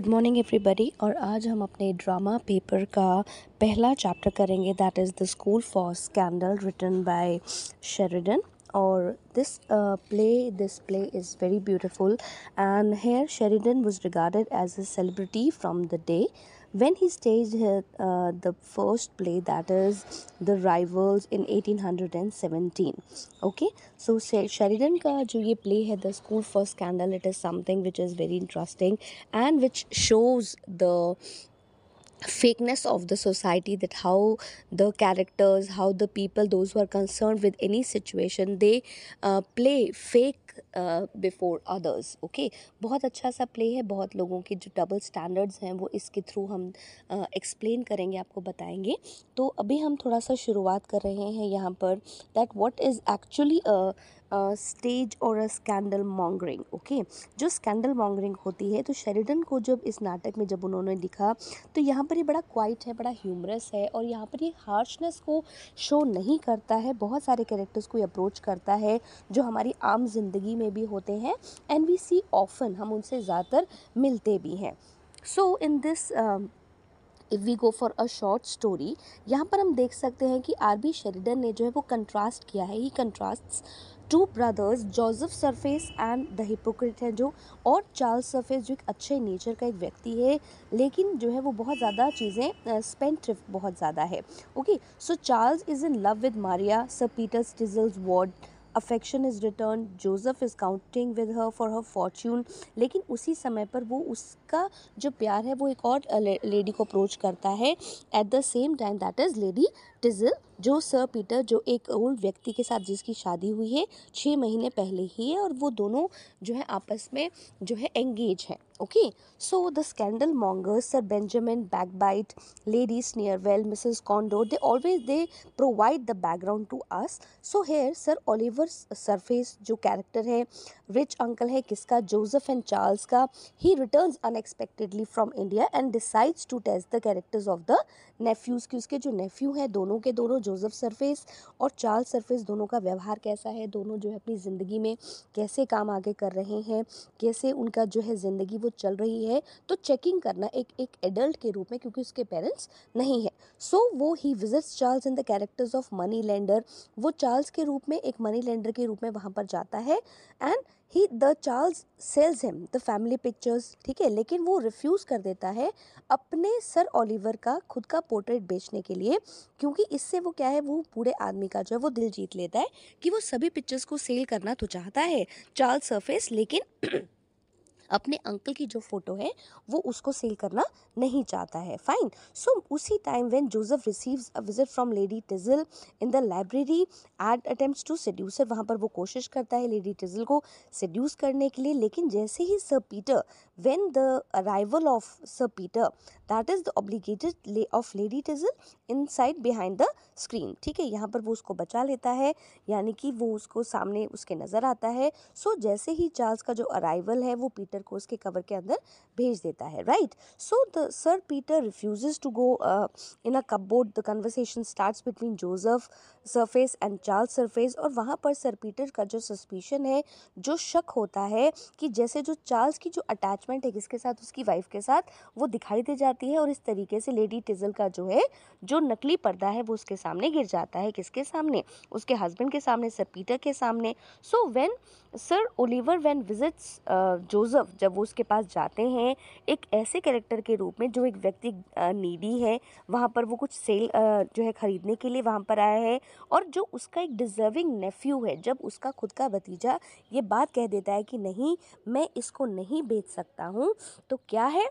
Good morning everybody और आज हम अपने ड्रामा पेपर का पहला चैप्टर करेंगे. That is the school for scandal written by Sheridan और this play this play is very beautiful and here Sheridan was regarded as a celebrity from the day when he staged his, uh, the first play that is the rivals in 1817 okay? So sheridan ka jo ye play hai the school for scandal it is something which is very interesting and which shows the fakeness of the society that how the characters how the people those who are concerned with any situation they uh, play fake before others okay बहुत अच्छा सा play है बहुत लोगों के जो double standards हैं वो इसके थ्रू हम एक्सप्लेन uh, करेंगे आपको बताएँगे तो अभी हम थोड़ा सा शुरुआत कर रहे हैं यहाँ पर that what is actually stage और अ, स्कैंडल मॉन्गरिंग, ओके? जो स्कैंडल मॉन्गरिंग होती है तो शेरिडन को जब इस नाटक में जब उन्होंने लिखा तो यहाँ पर ये बड़ा क्वाइट है, बड़ा ह्यूमरस है और यहाँ पर ये हार्शनेस को शो नहीं करता है, बहुत सारे कैरेक्टर्स को अप्रोच करता है, जो हमारी आम ज़िंदगी में भी होते हैं एंड वी सी ऑफन हम उनसे ज़्यादातर मिलते भी हैं। So in this if we go for a short story यहाँ पर हम देख सकते हैं कि आर बी शेरिडन ने जो है वो कंट्रास्ट किया है he contrast two brothers Joseph Surface and the hypocrite है जो, और चार्ल्स सरफेस जो एक अच्छे नेचर का एक व्यक्ति है, लेकिन जो है वो बहुत ज़्यादा चीज़ें स्पेंड बहुत ज़्यादा है। Okay so Charles is in love with Maria Sir Peter Teazle's ward affection is return Joseph is counting with her for her fortune लेकिन उसी समय पर वो उसका जो प्यार है वो एक और लेडी को अप्रोच करता है। At the same time that is Lady Teazle जो सर पीटर जो एक ओल्ड व्यक्ति के साथ जिसकी शादी हुई है छः महीने पहले ही है और वो दोनों जो है आपस में जो है एंगेज हैं okay so the scandal mongers Sir Benjamin Backbite Lady Sneerwell Mrs Candour they always they provide the background to us so here Sir Oliver Surface जो कैरेक्टर है रिच अंकल है, किसका? जोसेफ एंड चार्ल्स का। He return unexpectedly from India and decides to test the characters of the nephews की उसके जो nephew हैं दोनों के दोनों जोसेफ सरफेस और चार्ल्स सरफेस दोनों का व्यवहार कैसा है? दोनों जो है अपनी ज़िंदगी में कैसे काम आगे कर रहे हैं? कैसे उनका जो है ज़िंदगी वो चल रही है? तो चेकिंग करना एक एक एडल्ट के रूप में क्योंकि उसके पेरेंट्स नहीं है। सो so, वो he visits Charles in the characters of money lender वो चार्ल्स के रूप में एक मनी लेंडर के रूप में वहाँ पर जाता है। And he the Charles sells him the family pictures ठीक है? लेकिन वो रिफ्यूज़ कर देता है अपने सर ओलिवर का, खुद का पोर्ट्रेट बेचने के लिए, क्योंकि इससे वो क्या है, वो पूरे आदमी का जो है, वो दिल जीत लेता है कि वो सभी पिक्चर्स को सेल करना तो चाहता है चार्ल्स सरफेस लेकिन अपने अंकल की जो फ़ोटो है वो उसको सेल करना नहीं चाहता है। फाइन सो so, उसी time when Joseph receives a visit from Lady Teazle in the library and attempt to seduce her वहाँ पर वो कोशिश करता है लेडी टिजल को सेड्यूस करने के लिए लेकिन जैसे ही Sir Peter when the arrival of Sir Peter that is the obligated of Lady Teazle inside behind the screen ठीक है यहाँ पर वो उसको बचा लेता है यानी कि वो उसको सामने उसके नज़र आता है। सो so, जैसे ही चार्ल्स का जो अराइवल है वो पीटर को उसके कवर के अंदर भेज देता है right so the Sir Peter refuse to go in a cupboard the conversation start between Joseph Surface and Charles Surface और वहाँ पर सर पीटर का जो सस्पिशन है, जो शक होता है कि जैसे जो चार्ल्स की जो अटैचमेंट है किसके साथ, उसकी वाइफ के साथ, वो दिखाई दे जाती है और इस तरीके से लेडी टिजल का जो है, जो नकली पर्दा है वो उसके सामने गिर जाता है किसके सामने? उसके हस्बैंड के सामने सर पीटर के सामने। So when Sir Oliver when visits Joseph जब वो उसके पास जाते हैं, एक ऐसे कैरेक्टर के रूप में जो एक व्यक्ति नीडी है, वहाँ पर वो कुछ सेल जो है ख़रीदने के लिए वहाँ पर आया है और जो उसका एक डिज़र्विंग नेफ्यू है, जब उसका खुद का भतीजा ये बात कह देता है कि नहीं, मैं इसको नहीं बेच सकता हूँ तो क्या है?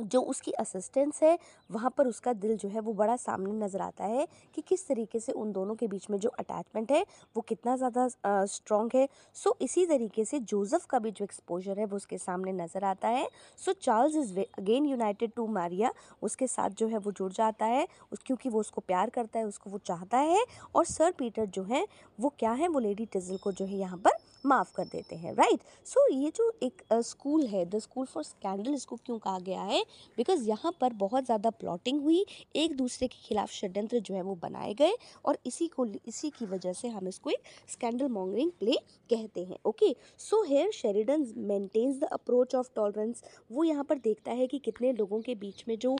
जो उसकी असिस्टेंस है, वहाँ पर उसका दिल जो है वो बड़ा सामने नज़र आता है कि किस तरीके से उन दोनों के बीच में जो अटैचमेंट है, वो कितना ज़्यादा स्ट्रॉन्ग है। सो इसी तरीके से जोसेफ का भी जो एक्सपोजर है, वो उसके सामने नज़र आता है। So Charles is again united to Maria उसके साथ जो है वो जुड़ जाता है, उस, क्योंकि वो उसको प्यार करता है, उसको वो चाहता है। और सर पीटर जो है, वो क्या है, वो लेडी टिजल को जो है यहाँ पर माफ़ कर देते हैं राइट सो so, ये जो एक स्कूल है द स्कूल फॉर स्कैंडल इसको क्यों कहा गया है? बिकॉज़ यहाँ पर बहुत ज़्यादा प्लॉटिंग हुई एक दूसरे के खिलाफ षड्यंत्र जो है वो बनाए गए और इसी को इसी की वजह से हम इसको एक स्कैंडल मॉन्गरिंग प्ले कहते हैं okay so here Sheridan maintains the approach of tolerance वो यहाँ पर देखता है कि कितने लोगों के बीच में जो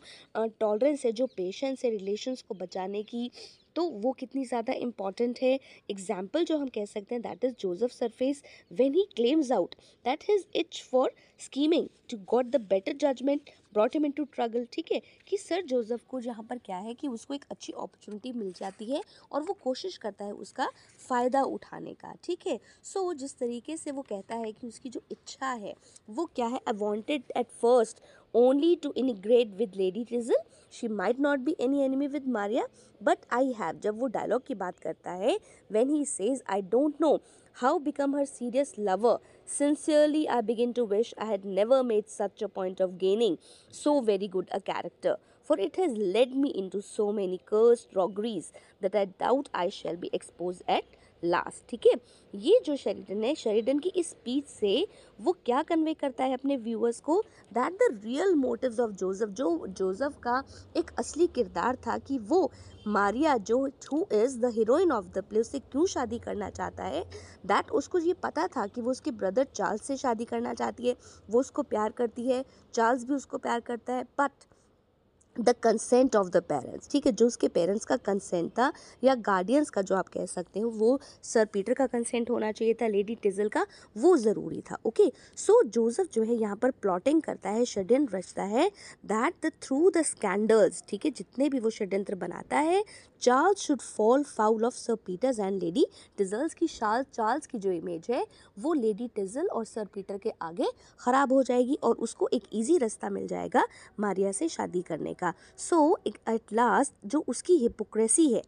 टॉलरेंस है जो पेशेंस है रिलेशंस को बचाने की तो वो कितनी ज़्यादा इंपॉर्टेंट है। एग्ज़ाम्पल जो हम कह सकते हैं that is Joseph Surface when he claims out that his itch for scheming to got the better judgement brought him to struggle ठीक है कि सर जोसेफ को जहाँ पर क्या है कि उसको एक अच्छी अपॉर्चुनिटी मिल जाती है और वो कोशिश करता है उसका फ़ायदा उठाने का ठीक है सो so, जिस तरीके से वो कहता है कि उसकी जो इच्छा है वो क्या है I wanted at first only to integrate with Lady Tizzle. She might not be any enemy with Maria, but I have. जब वो डायलॉग की बात करता है when he says I don't know how become her serious lover. Sincerely, I begin to wish I had never made such a point of gaining so very good a character. For it has led me into so many cursed rogueries that I doubt I shall be exposed at last ठीक है? ये जो Sheridan है Sheridan की इस speech से वो क्या कन्वे करता है अपने व्यूअर्स को? That the real motives of Joseph जो जोसेफ का एक असली किरदार था कि वो मारिया, जो who is the heroine of the play उससे क्यों शादी करना चाहता है? दैट उसको ये पता था कि वो उसके ब्रदर चार्ल्स से शादी करना चाहती है। वो उसको प्यार करती है। चार्ल्स भी उसको प्यार करता है but the consent of the parents ठीक है, जो उसके पेरेंट्स का कंसेंट था, या गार्डियंस का जो आप कह सकते हो, वो सर पीटर का कंसेंट होना चाहिए था लेडी टिजल का, वो ज़रूरी था ओके सो जोसेफ जो है, यहाँ पर प्लॉटिंग करता है षड्यंत्र रचता है that the through the scandals ठीक है, जितने भी वो षड्यंत्र बनाता है Charles should fall foul of Sir Peter's and Lady Teazle's की शाल चार्ल्स की जो इमेज है, वो लेडी टिजल और सर पीटर के आगे ख़राब हो जाएगी और उसको एक ईजी रास्ता मिल जाएगा, मारिया से शादी करने का। सो एट लास्ट जो उसकी हिपोक्रेसी है।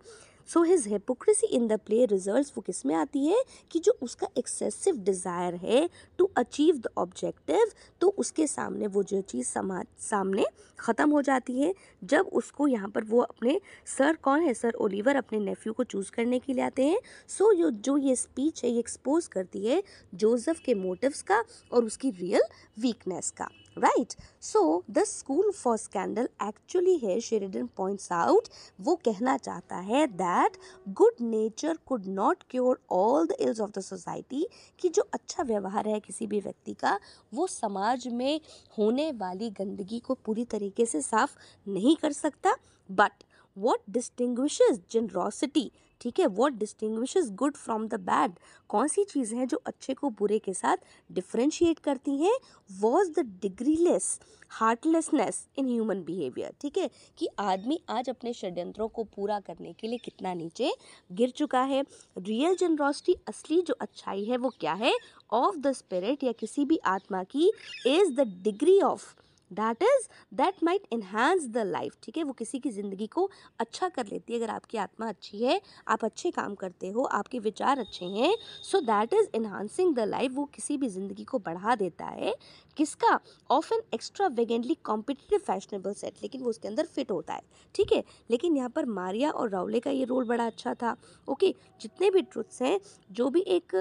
So his hypocrisy in the play result वो किसमें आती है? कि जो उसका एक्सेसिव डिज़ायर है टू अचीव द ऑब्जेक्टिव तो उसके सामने वो जो चीज़ समाज सामने ख़त्म हो जाती है। जब उसको यहाँ पर वो अपने सर कौन है? सर ओलिवर अपने नेफ्यू को चूज़ करने के लिए आते हैं। सो so, जो ये स्पीच है ये एक्सपोज करती है जोसेफ के मोटिव्स का और उसकी रियल वीकनेस का। Right so the school for scandal actually है शेरिडन पॉइंट्स आउट वो कहना चाहता है that good nature could not cure all the ills of the society कि जो अच्छा व्यवहार है किसी भी व्यक्ति का, वो समाज में होने वाली गंदगी को पूरी तरीके से साफ़ नहीं कर सकता. बट वॉट डिस्टिंग्विशेज जनरोसिटी ठीक है? What distinguishes good from the bad कौन सी चीज़ें हैं जो अच्छे को बुरे के साथ डिफ्रेंशिएट करती हैं? Was the degree less heartlessness in human behaviour ठीक है? कि आदमी आज अपने षड्यंत्रों को पूरा करने के लिए कितना नीचे गिर चुका है? रियल जनरोसिटी असली जो अच्छाई है वो क्या है? ऑफ़ द स्पिरिट या किसी भी आत्मा की is the degree of that is that might enhance the life ठीक है? वो किसी की ज़िंदगी को अच्छा कर लेती है। अगर आपकी आत्मा अच्छी है, आप अच्छे काम करते हो, आपके विचार अच्छे हैं so that is enhancing the life वो किसी भी ज़िंदगी को बढ़ा देता है, किसका? Of an extravagantly competitive fashionable set लेकिन वो उसके अंदर फिट होता है, ठीक है? लेकिन यहाँ पर मारिया और रावले का ये रोल बड़ा अच्छा था ओके जितने भी ट्रुथ्स हैं, जो भी एक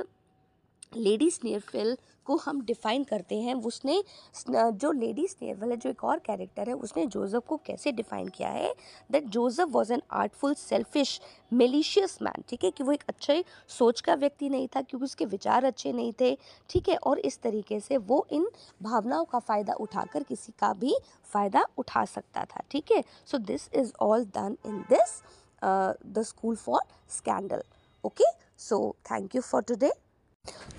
लेडी स्नेयरफिल को हम डिफ़ाइन करते हैं, उसने जो लेडी स्नेयरफिल है, जो एक और कैरेक्टर है, उसने जोसेफ को कैसे डिफ़ाइन किया है? That Joseph was an artful selfish malicious man ठीक है? कि वो एक अच्छे सोच का व्यक्ति नहीं था क्योंकि उसके विचार अच्छे नहीं थे, ठीक है? और इस तरीके से वो इन भावनाओं का फ़ायदा उठाकर किसी का भी फ़ायदा उठा सकता था, ठीक है? So this is all done in this the school for scandal okay so thank you for today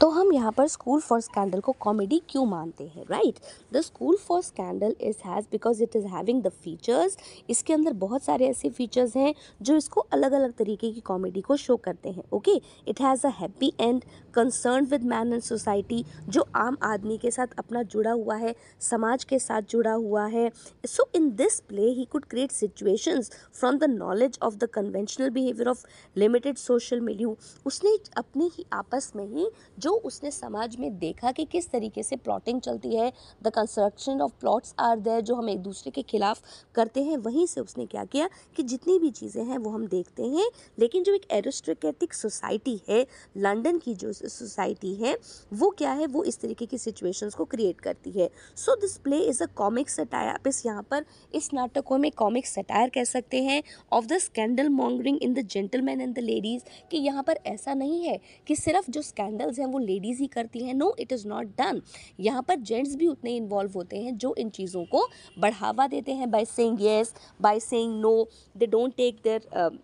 तो हम यहाँ पर स्कूल फॉर स्कैंडल को कॉमेडी क्यों मानते हैं right the school for scandal is has because it is having the features इसके अंदर बहुत सारे ऐसे फीचर्स हैं जो इसको अलग अलग तरीके की कॉमेडी को शो करते हैं okay it has a happy end concern with man and society जो आम आदमी के साथ अपना जुड़ा हुआ है, समाज के साथ जुड़ा हुआ है। So in this play he could create situations from the knowledge of the conventional behaviour of limited social milieu उसने अपनी ही आपस में ही जो उसने समाज में देखा कि किस तरीके से प्लॉटिंग चलती है the construction of plots are there जो हम एक दूसरे के खिलाफ करते हैं, वहीं से उसने क्या किया कि जितनी भी चीज़ें हैं वो हम देखते हैं। लेकिन जो एक एरोस्ट्रिकेटिक सोसाइटी है लंदन की जो सोसाइटी है, वो क्या है? वो इस तरीके की सिचुएशंस को क्रिएट करती है। So this play is a comic satire आप इस यहाँ पर इस नाटक को हमें कॉमिक सटायर कह सकते हैं of the scandal mongering in the gentleman and the ladies कि यहाँ पर ऐसा नहीं है कि सिर्फ़ जो स्कैंडल्स हैं, वो लेडीज़ ही करती हैं। No it is not done यहाँ पर जेंट्स भी उतने इन्वॉल्व होते हैं जो इन चीज़ों को बढ़ावा देते हैं by saying yes by saying no they don't take their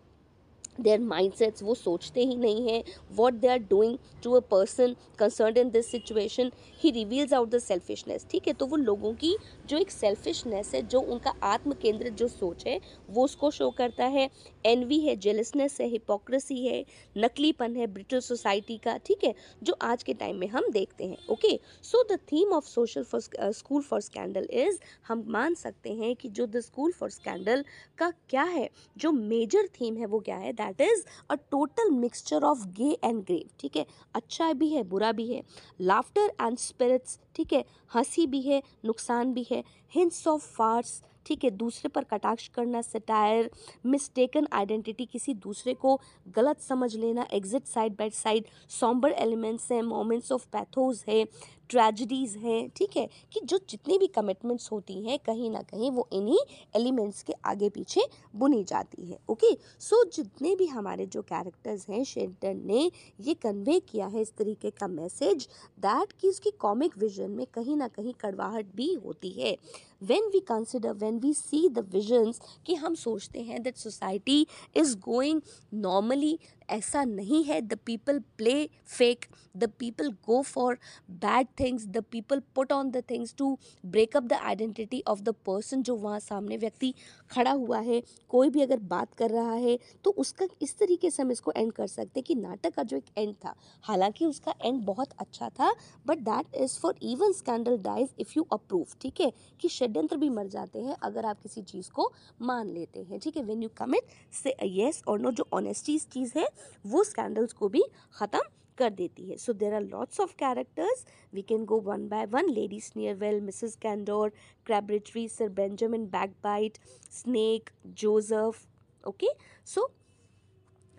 their mindsets वो सोचते ही नहीं हैं। What they are doing to a person concern in this situation he reveals out the selfishness ठीक है? तो वो लोगों की जो एक सेल्फिशनेस है, जो उनका आत्म केंद्रित जो सोच है, वो उसको शो करता है। एनवी है जेलसनेस है हिपोक्रेसी है, नकलीपन है ब्रिटिश सोसाइटी का, ठीक है? जो आज के टाइम में हम देखते हैं okay so the theme of social for school for scandal is हम मान सकते हैं कि जो द स्कूल फॉर स्कैंडल का क्या है, जो मेजर थीम है वो क्या है? That is a total mixture of gay and grave ठीक है? अच्छा भी है, बुरा भी है। लाफ्टर एंड स्पिरिट्स ठीक है, हँसी भी है, नुकसान भी है। हिंस ऑफ़ फार्स ठीक है, दूसरे पर कटाक्ष करना सटायर मिस्टेकन आइडेंटिटी किसी दूसरे को गलत समझ लेना exist side by side sombre elements हैं मोमेंट्स ऑफ़ पैथोज है। ट्रेजिडीज़ हैं ठीक है? कि जो जितनी भी कमिटमेंट्स होती हैं कहीं ना कहीं वो इन्हीं एलिमेंट्स के आगे पीछे बुनी जाती है ओके सो so, जितने भी हमारे जो कैरेक्टर्स हैं शेल्टन ने ये कन्वे किया है इस तरीके का मैसेज दैट कि उसकी कॉमिक विजन में कहीं ना कहीं कड़वाहट भी होती है। When we consider when we see the visions कि हम सोचते हैं that society is going normally ऐसा नहीं है। The people play fake the people go for bad things the people put on the things to break up the identity of the person जो वहाँ सामने व्यक्ति खड़ा हुआ है, कोई भी अगर बात कर रहा है तो उसका इस तरीके से हम इसको एंड कर सकते कि नाटक का जो एक एंड था, हालाँकि उसका एंड बहुत अच्छा था but that is for even scandal dies if you approve ठीक है? कि षड्यंत्र भी मर जाते हैं अगर आप किसी चीज़ को मान लेते हैं, ठीक है? When you commit say yes और नो जो ऑनेस्टी चीज़ है वो स्कैंडल्स को भी ख़त्म कर देती है। So there are lots of characters we can go one by one ladies Sneerwell Mrs Candour Crabtree sir Benjamin Backbite Snake Joseph okay so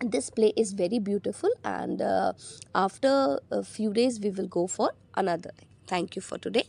this play is very beautiful and after few days we will go for another thank you for today